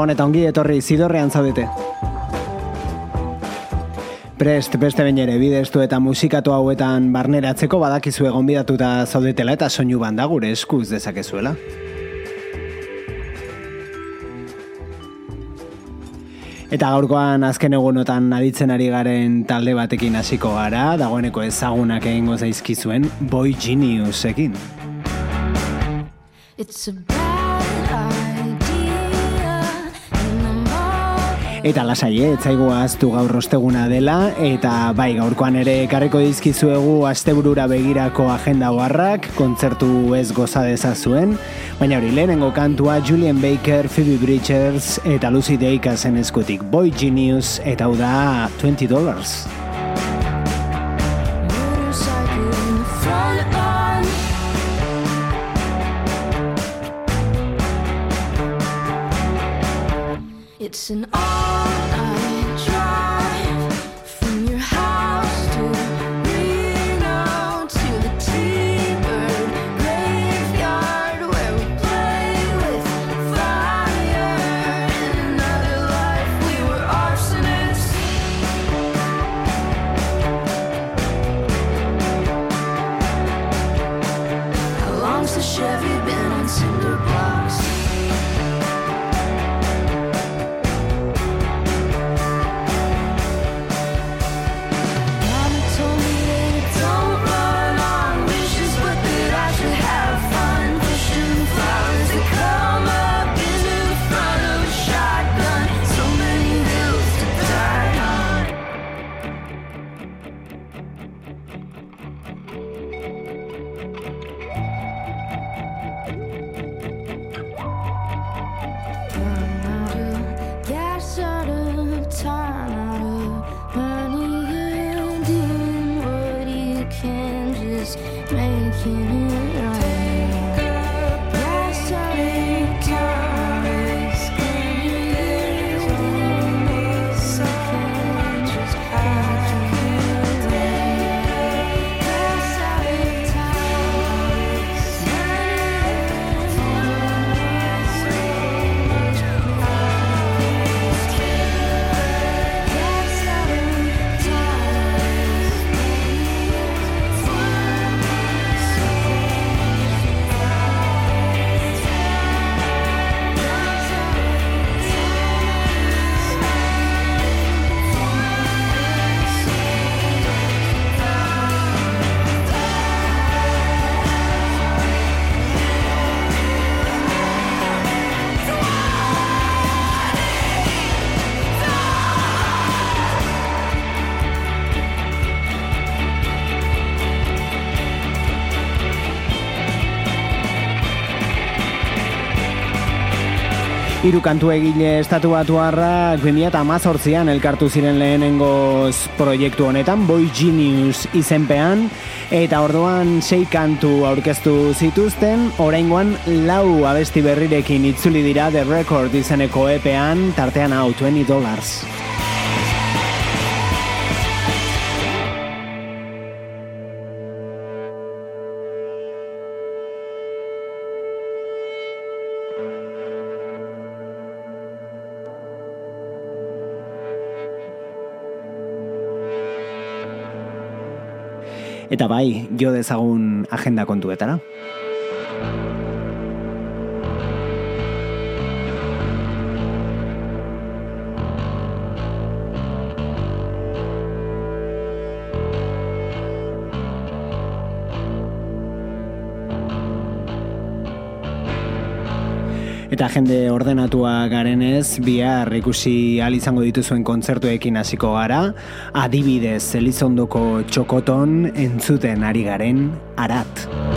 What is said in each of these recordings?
Gabon eta ongi etorri zidorrean zaudete. Prest, beste bain ere, bideztu eta musikatu hauetan barneratzeko badakizu egon bidatuta zaudetela eta soinu banda gure eskuz dezakezuela. Eta gaurkoan azken egunotan aditzen ari garen talde batekin hasiko gara, dagoeneko ezagunak egingo zaizkizuen Boy Geniusekin. It's a Eta lasai, eh, etzaigu aztu gaur rosteguna dela, eta bai gaurkoan ere ekarriko dizkizuegu asteburura begirako agenda barrak, kontzertu ez goza dezazuen, baina hori lehenengo kantua Julian Baker, Phoebe Bridgers eta Lucy Dacus eskutik. Boy Genius eta hau da 20 dollars. Hiru kantu egile estatu batu harra, eta amazortzian elkartu ziren lehenengo proiektu honetan, Boy Genius izenpean, eta orduan sei kantu aurkeztu zituzten, oraingoan lau abesti berrirekin itzuli dira The Record izeneko epean, tartean hau 20 dollars. Eta bai, jo dezagun agenda kontuetara. Eta jende ordenatua garenez, bihar ikusi al izango dituzuen kontzertuekin hasiko gara, adibidez Elizondoko txokoton entzuten ari garen arat.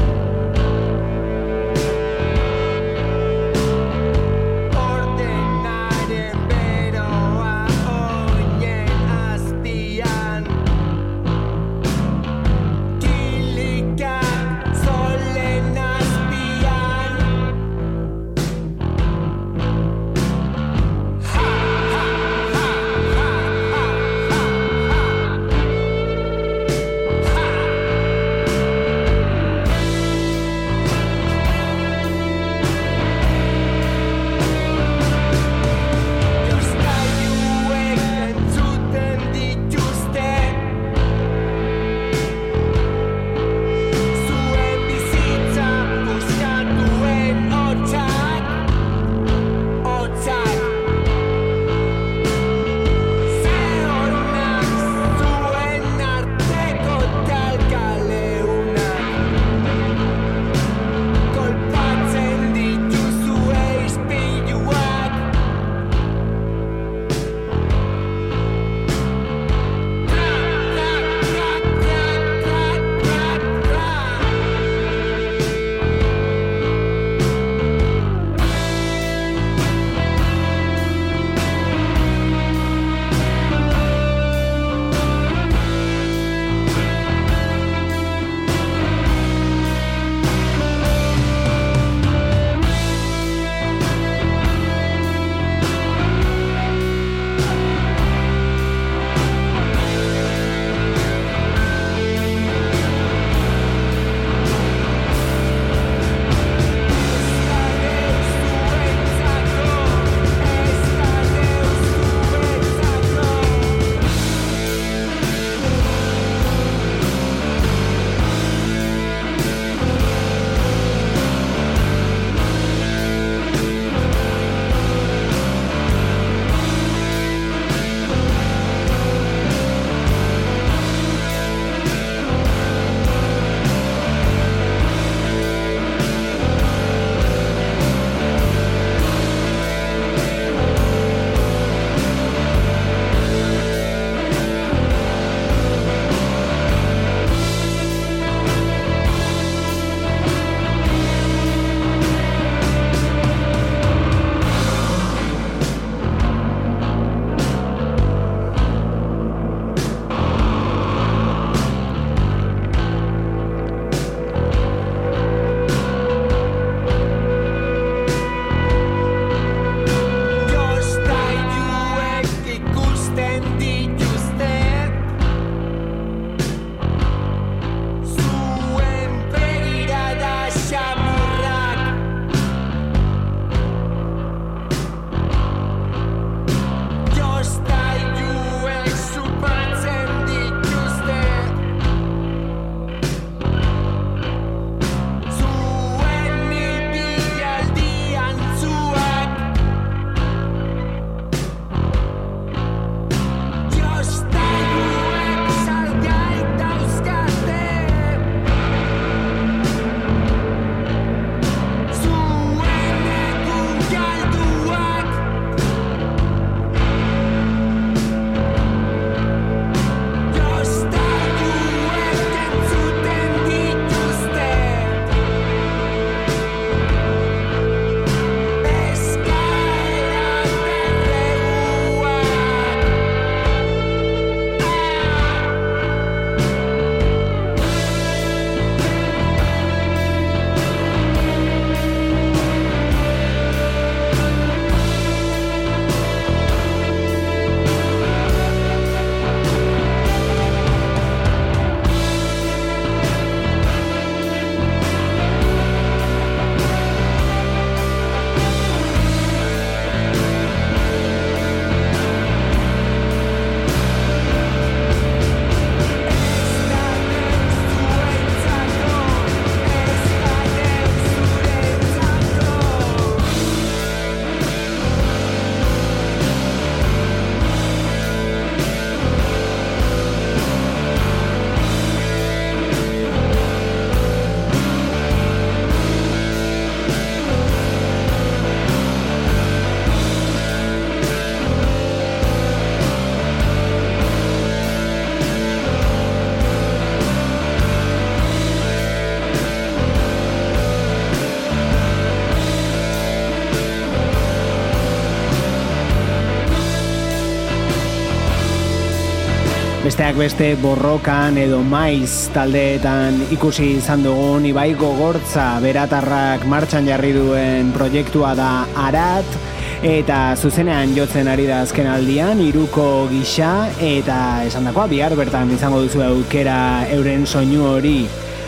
Besteak beste borrokan edo maiz taldeetan ikusi izan dugun Ibai Gogortza beratarrak martxan jarri duen proiektua da Arat eta zuzenean jotzen ari da azken aldian iruko gisa eta esan dakoa bihar bertan izango duzu aukera euren soinu hori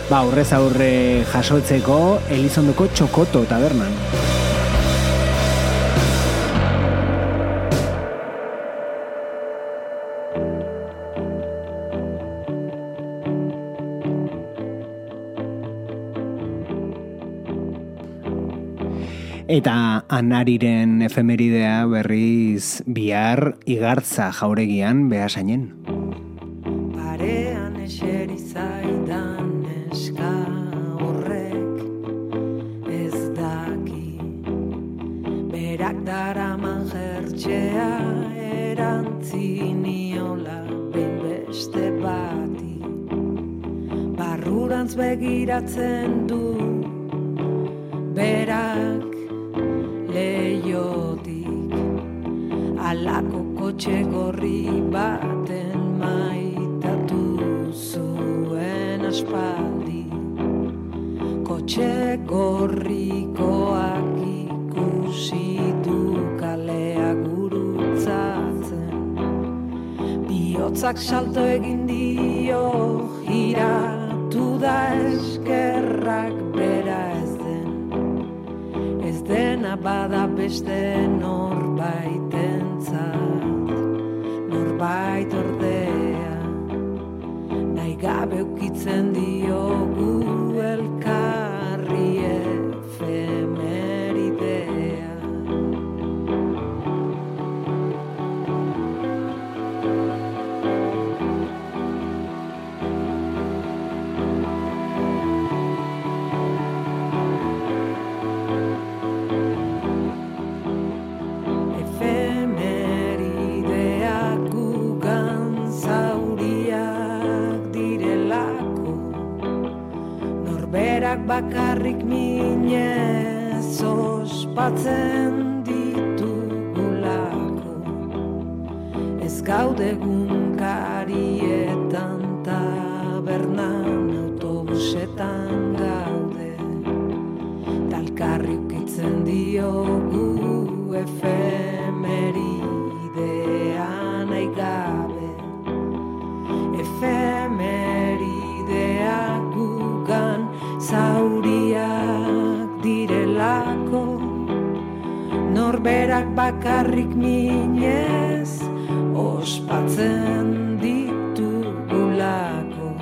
ba aurrez aurre jasotzeko Elizondoko Txokoto tabernan. Anariren efemeridea berriz bihar igartza jauregian behasainen. Parean eseri zaidan eska horrek ez daki Berak daraman jertxea erantziniola behin beste bati Barrurantz begiratzen du berak leiotik alako kotxe gorri baten maitatu zuen aspaldi. Kotxe gorrikoak ikusi du kalea gurutzatzen. Bihotzak salto egin dio giratu da eskerrak bera dena bada beste norbaitentzat norbait ordea. Nahi gabe ukitzen diogu bakarrik minez ospatzen ditugulako. Ez gaude norberak bakarrik minez ospatzen ditugulako.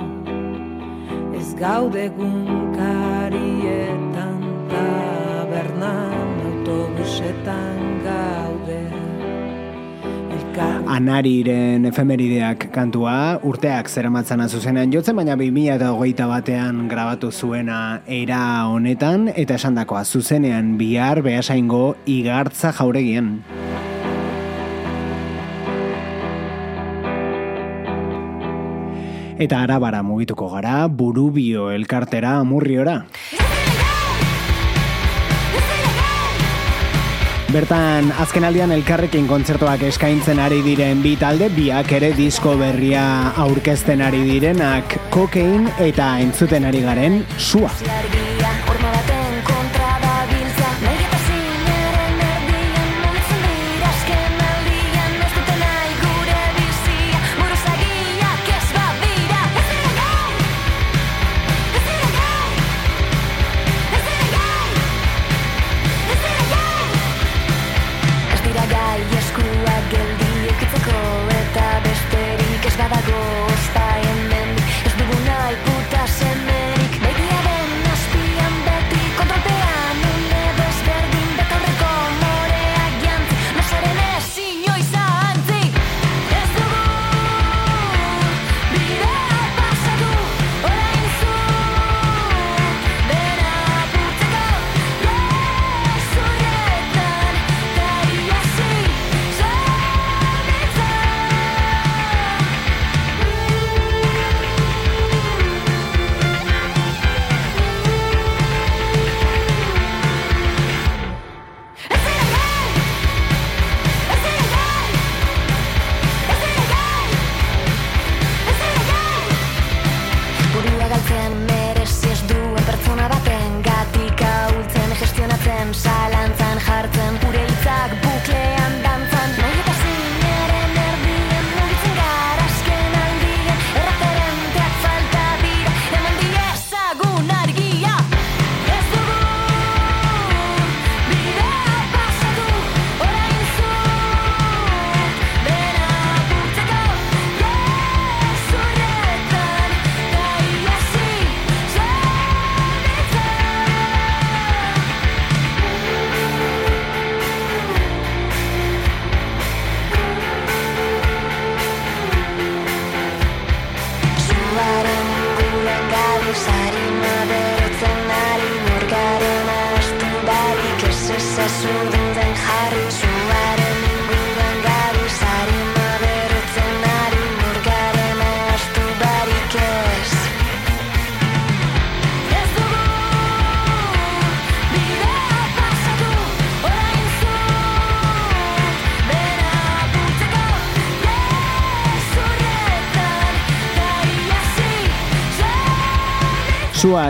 Ez gaude gunkarietan tabernan autobusetan Anariren efemerideak kantua, urteak zeramatzana zuzenean jotzen, baina 2008 batean grabatu zuena era honetan, eta esan dakoa zuzenean bihar behasaingo igartza jauregian. Eta arabara mugituko gara, burubio elkartera amurriora. Bertan, azken aldian elkarrekin kontzertuak eskaintzen ari diren bi talde, biak ere disko berria aurkezten ari direnak kokein eta entzuten ari garen sua.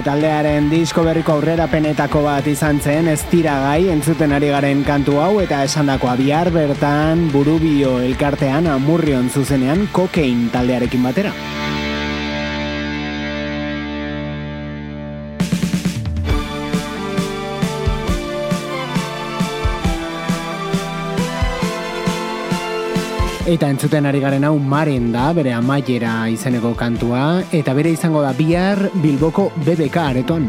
Taldearen disko berriko aurrera penetako bat izan zen ez gai entzuten ari garen kantu hau eta esandakoa bihar bertan burubio elkartean amurrion zuzenean kokein taldearekin batera. Eta entzuten ari garen hau maren da, bere amaiera izeneko kantua, eta bere izango da bihar Bilboko BBK aretoan.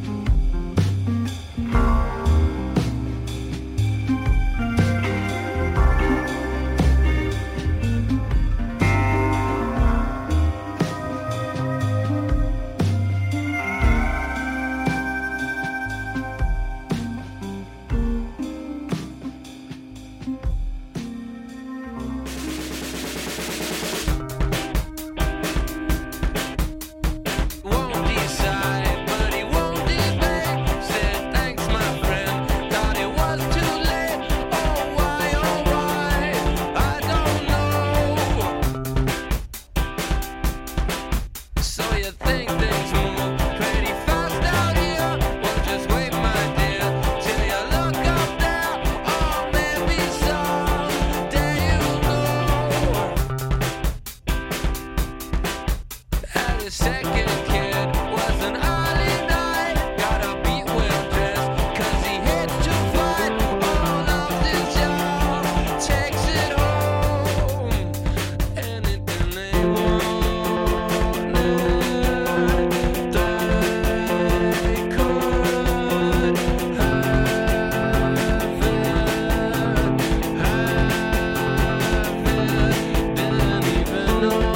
know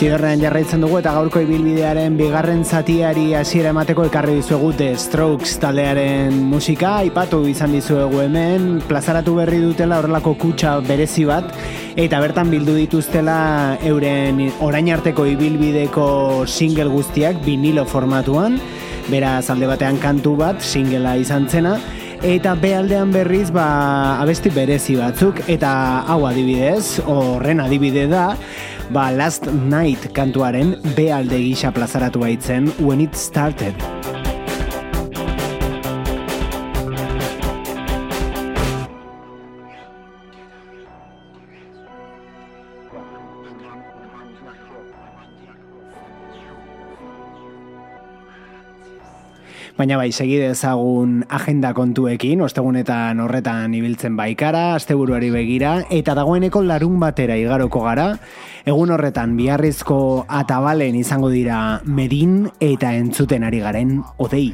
Zigarrean jarraitzen dugu eta gaurko ibilbidearen bigarren zatiari hasiera emateko ekarri dizuegu The Strokes taldearen musika, aipatu izan dizuegu hemen, plazaratu berri dutela horrelako kutsa berezi bat, eta bertan bildu dituztela euren orain arteko ibilbideko single guztiak vinilo formatuan, beraz alde batean kantu bat, singela izan zena, Eta bealdean berriz ba, abesti berezi batzuk. Eta hau adibidez, horren adibide da, ba Last Night kantuaren bealde gisa plazaratu baitzen When It Started. Baina bai, segide ezagun agenda kontuekin, ostegunetan horretan ibiltzen baikara, asteburuari begira, eta dagoeneko larun batera igaroko gara, egun horretan biharrizko atabalen izango dira medin eta entzuten ari garen odei.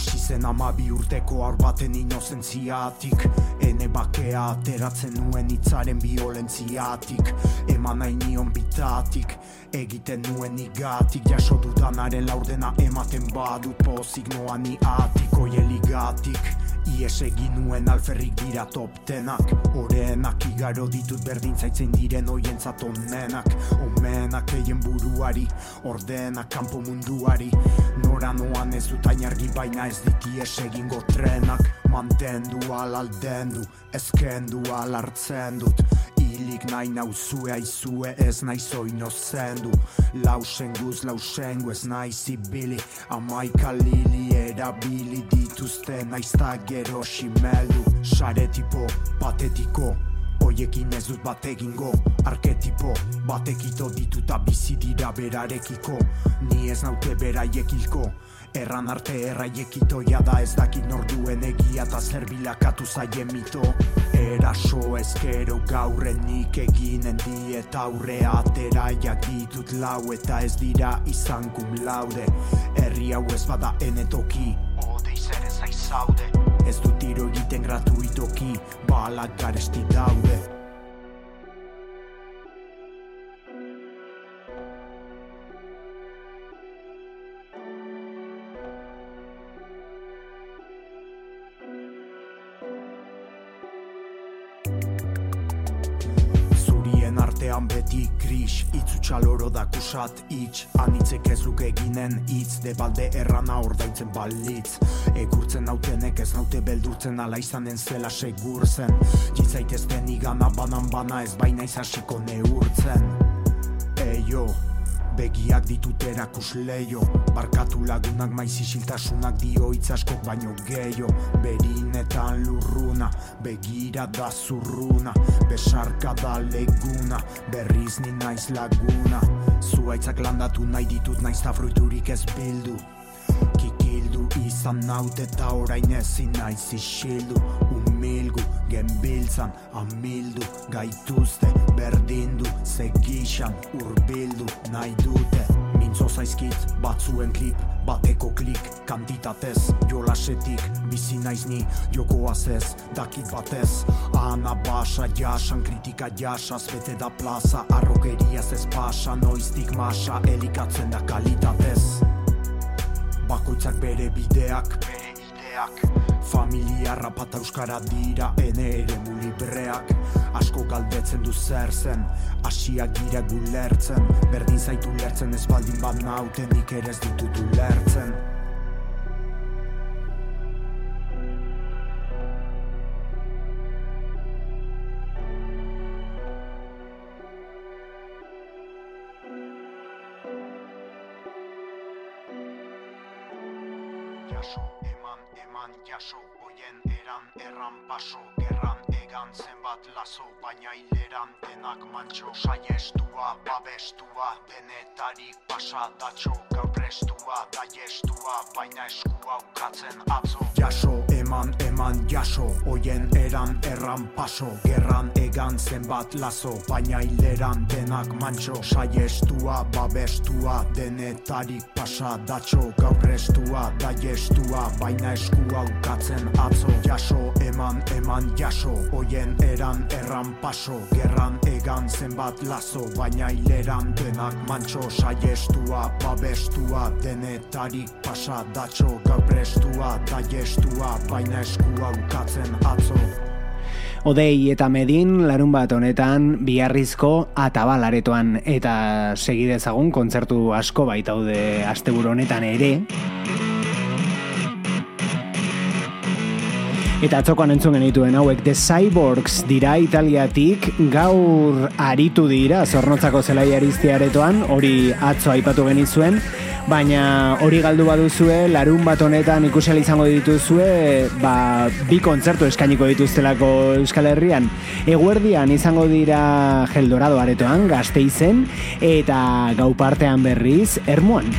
Hasi zen ama bi urteko aur baten inozentziatik. Ene bakea ateratzen nuen itzaren violentziatik Eman nahi nion bitatik Egiten nuen igatik. Jaso dudanaren laurdena ematen badut pozik noan ni atik Oieligatik Ies egin nuen alferrik dira top tenak. Horenak igaro ditut berdin zaitzen diren oien zatonenak Omenak eien buruari, ordenak kanpo munduari. Nora noan ez dut ainargi baina ez dit ies egin gotrenak Mantendu alaldendu, ezkendu alartzen dut. Ilik nahi nauzue aizue ez nahi zoino zendu Lausen guz lausen ez nahi zibili Amaika lili erabili dituzte naizta gero simeldu Sare tipo, patetiko, oiekin ez dut bat egingo Arketipo, batekito dituta bizi dira berarekiko. Ni ez naute beraiekilko Erran arte erraiekitoia da ez dakit norduen egia eta zer bilakatu zaien mito. Eraso ezkero gaurren nik eginen diet aurre ateraiak ditut lau eta ez dira izan kum laude. Herri hau ez bada enetoki, ode izer ez aizaude Ez dut tiro egiten gratuitoki, balak garesti daude txaloro da kusat itx Anitzek ez luke eginen itz De balde errana ordaintzen balitz. Egurtzen nautenek ez naute beldurtzen Ala izanen zela segur zen. Jitzaitezten igana banan bana Ez baina izasiko neurtzen. Eio, begiak ditut erakus leio Barkatu lagunak maiz isiltasunak dio itzaskok baino geio Berinetan lurruna, begira da zurruna. Besarka da leguna, berriz ni naiz laguna. Zuaitzak landatu nahi ditut naiz ta fruiturik ez bildu. Kikildu izan naute eta orain ezin naiz isildu. Umilgu, genbiltzan, amildu, gaituzte, berdindu, segixan, urbildu, nahi dute. Mintzo zaizkit, batzuen klip, bateko klik, kantitatez, jolasetik, bizi naiz ni, jokoaz ez, dakit batez. Ana basa, jasan, kritika jasaz, bete da plaza, arrokeriaz ez pasa, noiztik masa, elikatzen da kalitatez. Bakoitzak bere bideak, bere ideak Familia rapata euskara dira ene ere mulibreak Asko galdetzen du zer zen Asiak gira gulertzen. Berdin zaitu lertzen ez baldin bat nauten Nik ere ez ditutu lertzen eman, jaso Oien eran, erran, paso Gerran, egan, zenbat lazo Baina hileran denak mantxo Saiestua, babestua Denetarik pasadatxo Gaur prestua da jestua baina eskua ukatzen atzo. Jaso eman eman jaso. Oien eran erran paso. Gerran egan zenbat lazo. Baina hileran denak mantxo saiestua babestua denetarik pasa datxo. Gaurrestua da jestua baina eskua ukatzen atzo. Jaso eman eman jaso. Oien eran erran paso. Gerran egan zenbat lazo baina hileran denak mantxo saiestua babestua denetarik pasa datxo gaurrestua da jestua baina eskua ukatzen atzo Odei eta Medin larun bat honetan biharrizko atabalaretoan eta segidezagun kontzertu asko baitaude asteburu honetan ere. Eta atzokoan entzun genituen hauek The Cyborgs dira italiatik gaur aritu dira zornotzako zelai aretoan, hori atzo aipatu genizuen, baina hori galdu baduzue, larun bat honetan ikusial izango dituzue, ba, bi kontzertu eskainiko dituztelako Euskal Herrian. Eguerdian izango dira Geldorado aretoan, gazteizen, eta gau partean berriz, ermuan.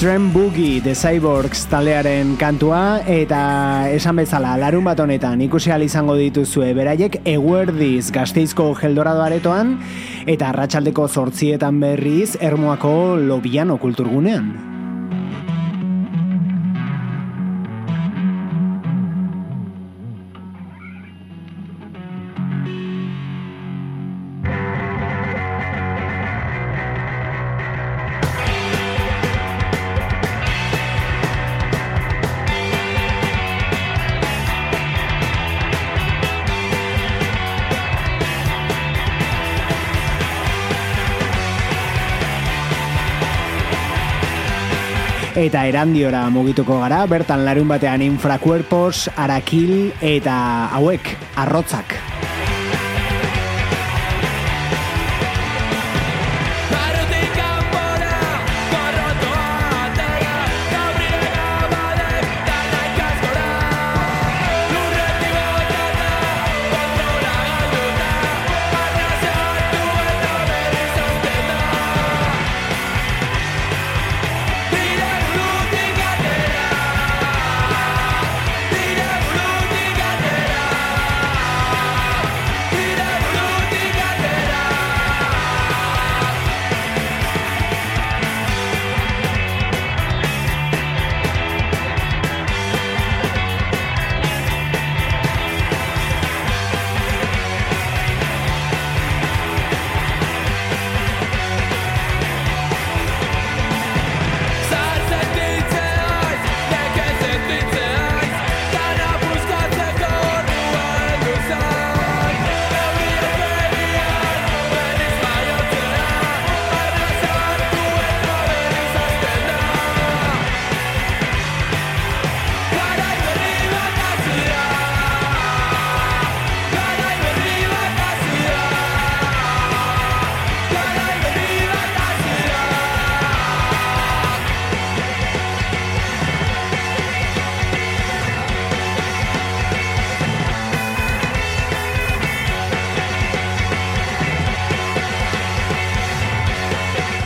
Extreme Boogie The Cyborgs talearen kantua eta esan bezala larun bat honetan ikusi izango dituzue beraiek eguerdiz gazteizko geldorado aretoan eta arratsaldeko zortzietan berriz ermoako lobiano kulturgunean. Eta erandiora mugituko gara, bertan larun batean infrakuerpos, arakil eta hauek, arrotzak.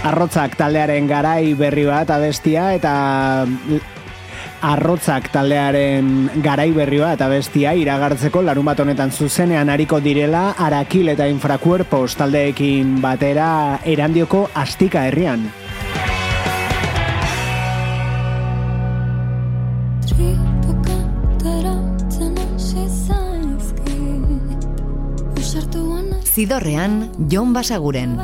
Arrotzak taldearen garai berri bat abestia eta arrotzak taldearen garai berri bat abestia iragartzeko larun bat honetan zuzenean hariko direla arakil eta infrakuerpos taldeekin batera erandioko astika herrian. Zidorrean, Jon Basaguren.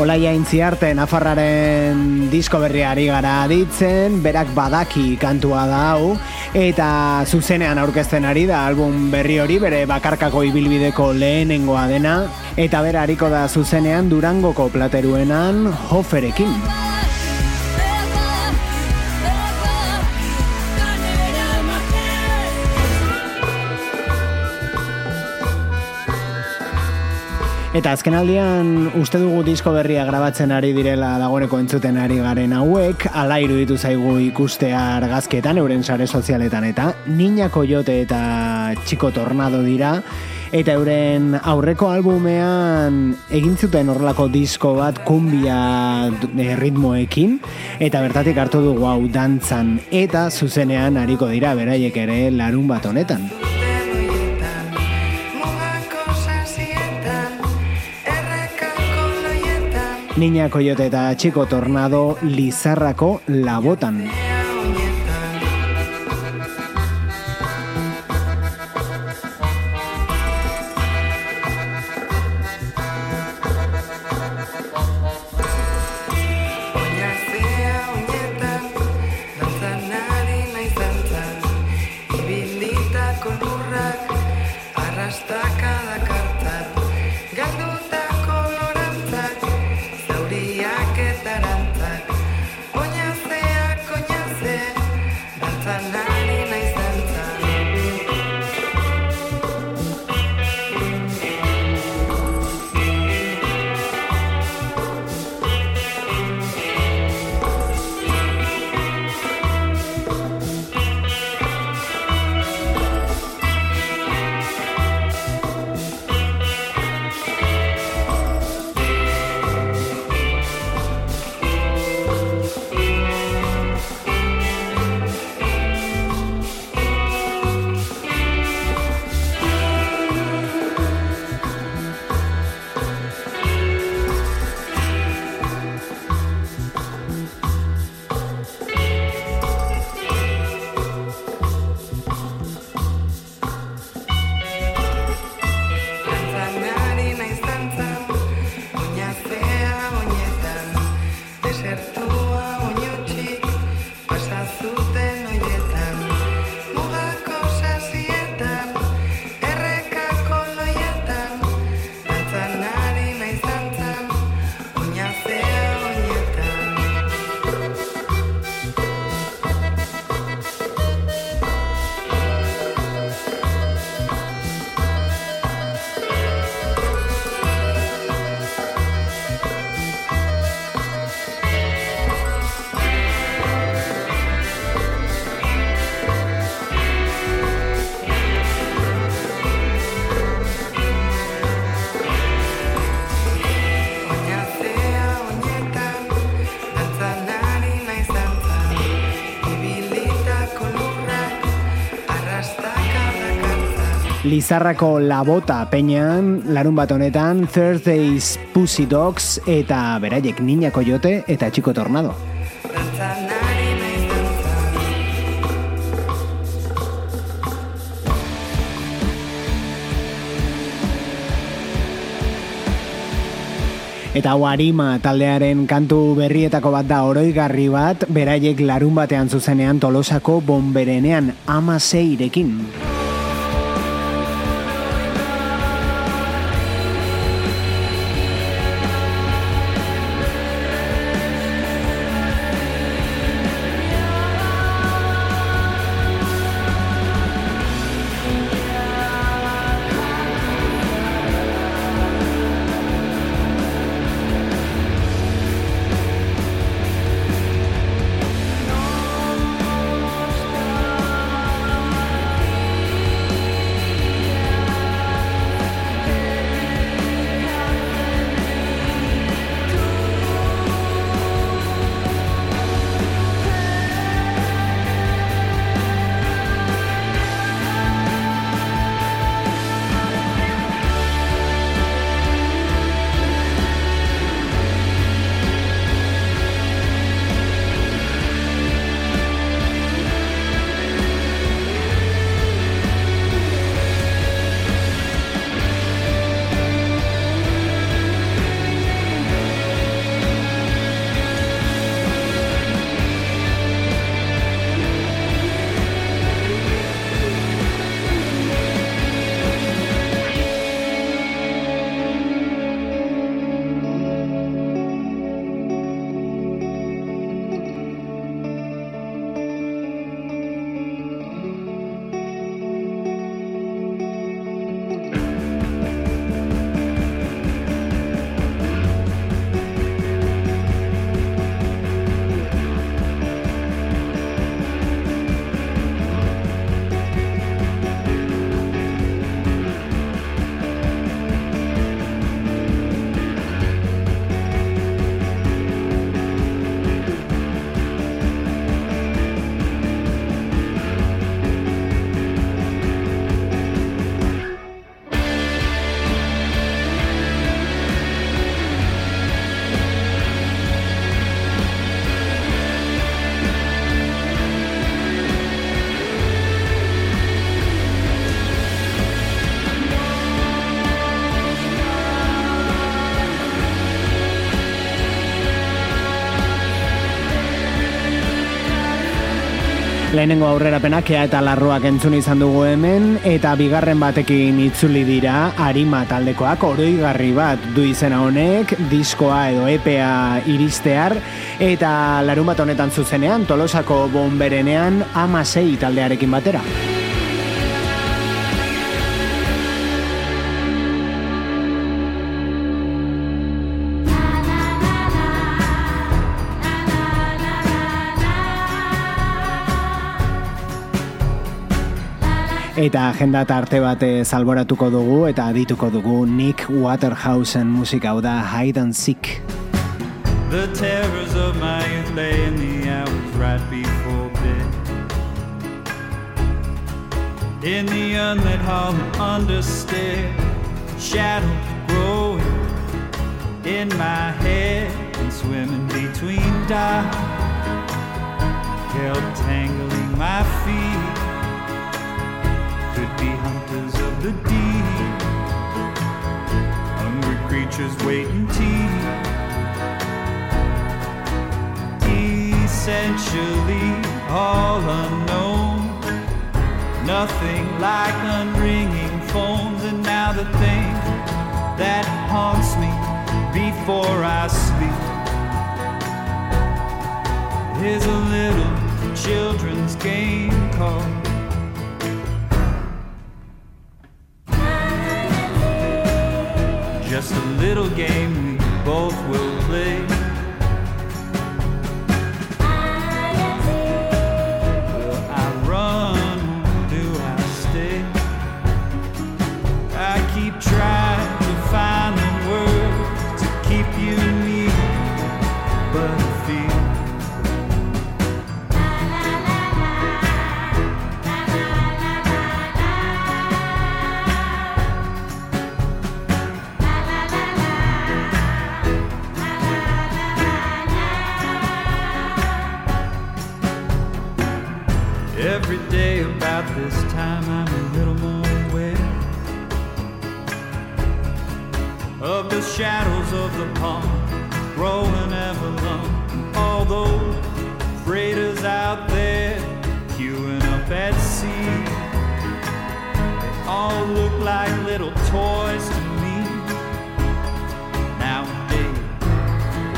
Olaia intziarte Nafarraren disko berriari gara ditzen, berak badaki kantua da hau, eta zuzenean aurkezten ari da album berri hori, bere bakarkako ibilbideko lehenengoa dena, eta bera hariko da zuzenean Durangoko plateruenan Hoferekin. Eta azken aldian uste dugu disko berria grabatzen ari direla dagoeneko entzuten ari garen hauek, ala iruditu zaigu ikustea argazketan euren sare sozialetan eta Niña Coyote eta Chico Tornado dira eta euren aurreko albumean egin zuten horrelako disko bat kumbia ritmoekin eta bertatik hartu dugu hau dantzan eta zuzenean ariko dira beraiek ere larun bat honetan. Niña Coyote eta Chico Tornado Lizarrako Labotan. Lizarrako labota peinan, larun bat honetan, Thursdays Pussy Dogs eta beraiek Niña Coyote eta Chico Tornado. Eta Warima taldearen kantu berrietako bat da oroigarri bat, beraiek larun batean zuzenean tolosako bomberenean ama zeirekin. Lehenengo aurrerapenak ea eta larroak entzun izan dugu hemen eta bigarren batekin itzuli dira arima taldekoak oroigarri bat du izena honek diskoa edo EPA iristear eta larun bat honetan zuzenean tolosako bomberenean ama taldearekin batera. Eta agenda arte bat salboratuko dugu eta adituko dugu Nick Waterhausen musika hau da Hide and Seek. The terrors of my youth lay in the hours right before bed In the unlit hall under stair growing in my head And swimming between dark Held tangling my feet be hunters of the deep. Hungry creatures waiting teeth. Essentially all unknown. Nothing like unringing phones, and now the thing that haunts me before I sleep is a little children's game called just a little game. We both will this time I'm a little more aware of the shadows of the pond growing ever long. Although freighters out there queuing up at sea, they all look like little toys to me. Nowadays,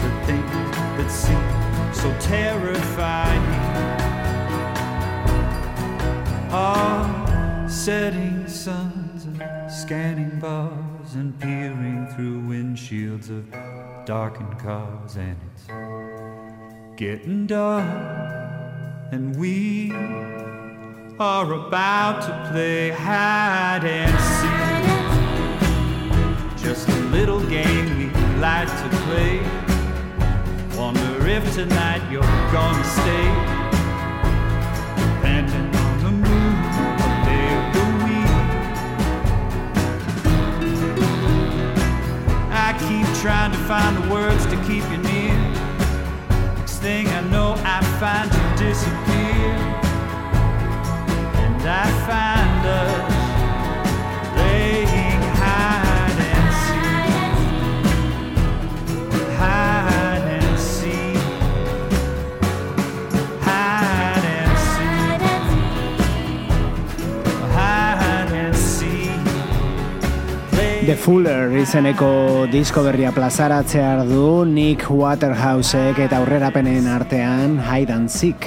the things that seem so terrifying are setting suns and scanning bars and peering through windshields of darkened cars and it's getting dark and we are about to play hide and seek. Just a little game we like to play. Wonder if tonight you're gonna stay trying to find the words to keep you near. Next thing I know I find you disappear. And I find us Fuller izeneko disko berria plazaratzear du Nick Waterhousek eta aurrerapenen artean Hide and Seek.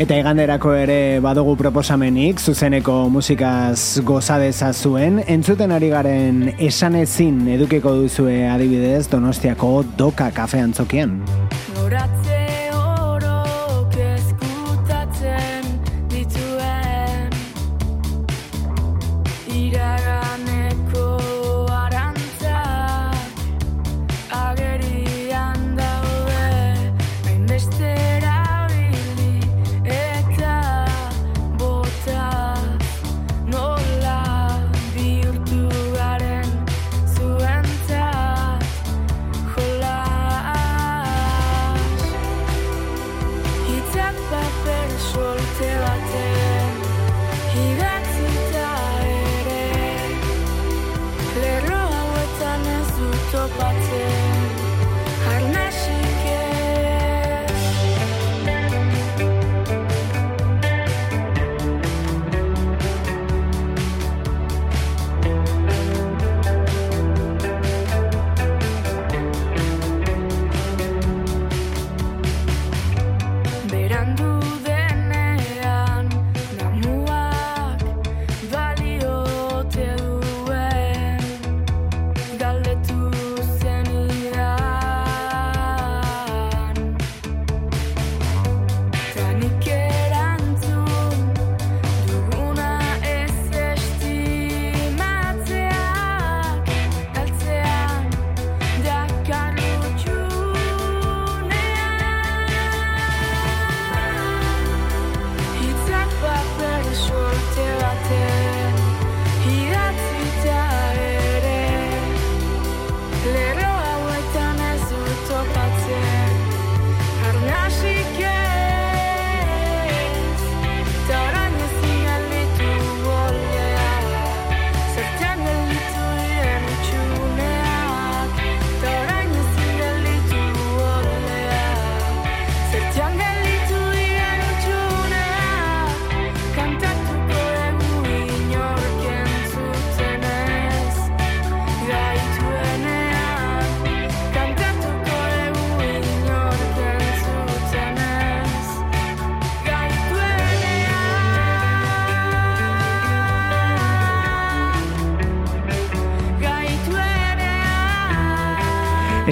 Eta iganderako ere badugu proposamenik, zuzeneko musikaz gozadeza zuen, entzuten ari garen esanezin edukiko duzue adibidez Donostiako doka kafe antzokian.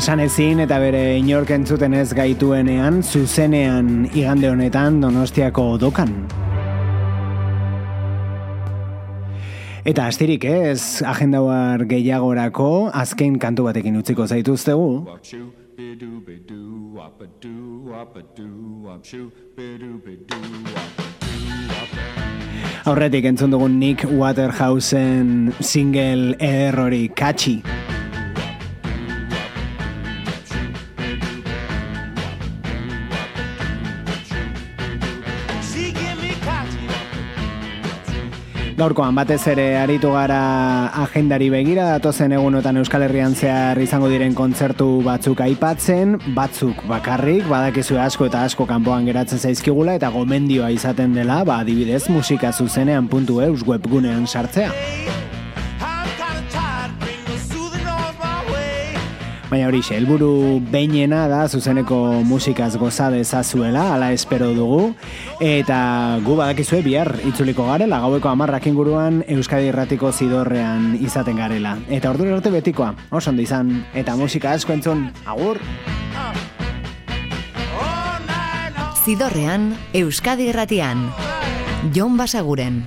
Esan ezin eta bere inork entzuten ez gaituenean, zuzenean igande honetan Donostiako dokan. Eta astirik ez, agendauar gehiagorako azken kantu batekin utziko zaituztegu. Wop shoo be doo be doo wop a doo Gaurkoan batez ere aritu gara agendari begira datozen egunotan Euskal Herrian zehar izango diren kontzertu batzuk aipatzen, batzuk bakarrik, badakizu asko eta asko kanpoan geratzen zaizkigula eta gomendioa izaten dela, ba adibidez musika zuzenean puntu eus webgunean sartzea. Baina hori helburu behinena da zuzeneko musikaz goza dezazuela, ala espero dugu. Eta gu badakizue bihar itzuliko garela, gaueko amarrak inguruan Euskadi Erratiko zidorrean izaten garela. Eta ordu arte betikoa, oso ondo izan, eta musika asko entzun, agur! Zidorrean, Euskadi Irratian. Jon Basaguren.